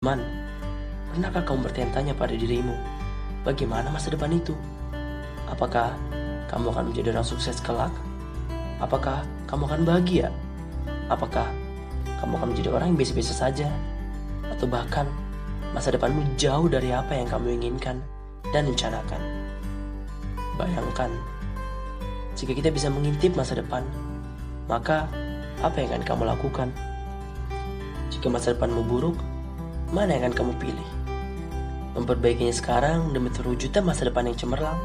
Teman, pernahkah kamu bertanya-tanya pada dirimu, bagaimana masa depan itu? Apakah kamu akan menjadi orang sukses kelak? Apakah kamu akan bahagia? Apakah kamu akan menjadi orang yang biasa-biasa saja? Atau bahkan masa depanmu jauh dari apa yang kamu inginkan dan rencanakan? Bayangkan, jika kita bisa mengintip masa depan, maka apa yang akan kamu lakukan? Jika masa depanmu buruk, mana yang akan kamu pilih? Memperbaikinya sekarang demi terwujudnya masa depan yang cemerlang,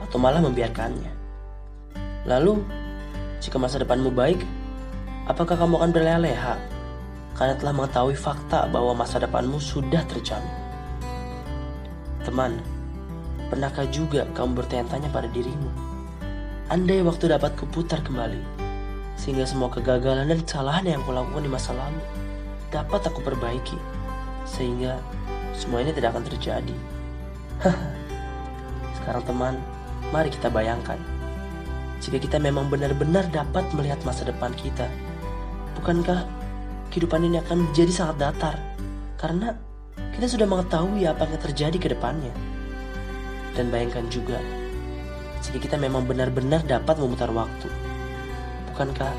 atau malah membiarkannya? Lalu, jika masa depanmu baik, apakah kamu akan berleha-leha karena telah mengetahui fakta bahwa masa depanmu sudah terjamin? Teman, pernahkah juga kamu bertanya-tanya pada dirimu? Andai waktu dapat kuputar kembali, sehingga semua kegagalan dan kesalahan yang kulakukan di masa lalu dapat aku perbaiki sehingga semua ini tidak akan terjadi. Sekarang teman, mari kita bayangkan. Jika kita memang benar-benar dapat melihat masa depan kita, bukankah kehidupan ini akan menjadi sangat datar? Karena kita sudah mengetahui apa yang terjadi ke depannya. Dan bayangkan juga, jika kita memang benar-benar dapat memutar waktu, bukankah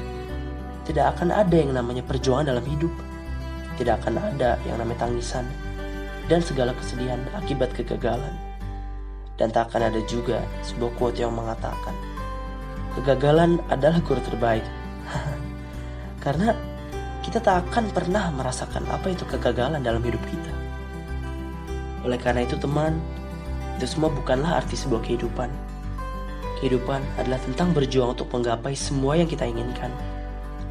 tidak akan ada yang namanya perjuangan dalam hidup? Tidak akan ada yang namanya tangisan dan segala kesedihan akibat kegagalan. Dan tak akan ada juga sebuah quote yang mengatakan, kegagalan adalah guru terbaik. Karena kita tak akan pernah merasakan apa itu kegagalan dalam hidup kita. Oleh karena itu teman, itu semua bukanlah arti sebuah kehidupan. Kehidupan adalah tentang berjuang untuk menggapai semua yang kita inginkan.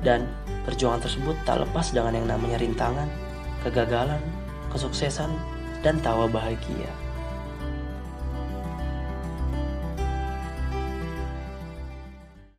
Dan perjuangan tersebut tak lepas dengan yang namanya rintangan, kegagalan, kesuksesan, dan tawa bahagia.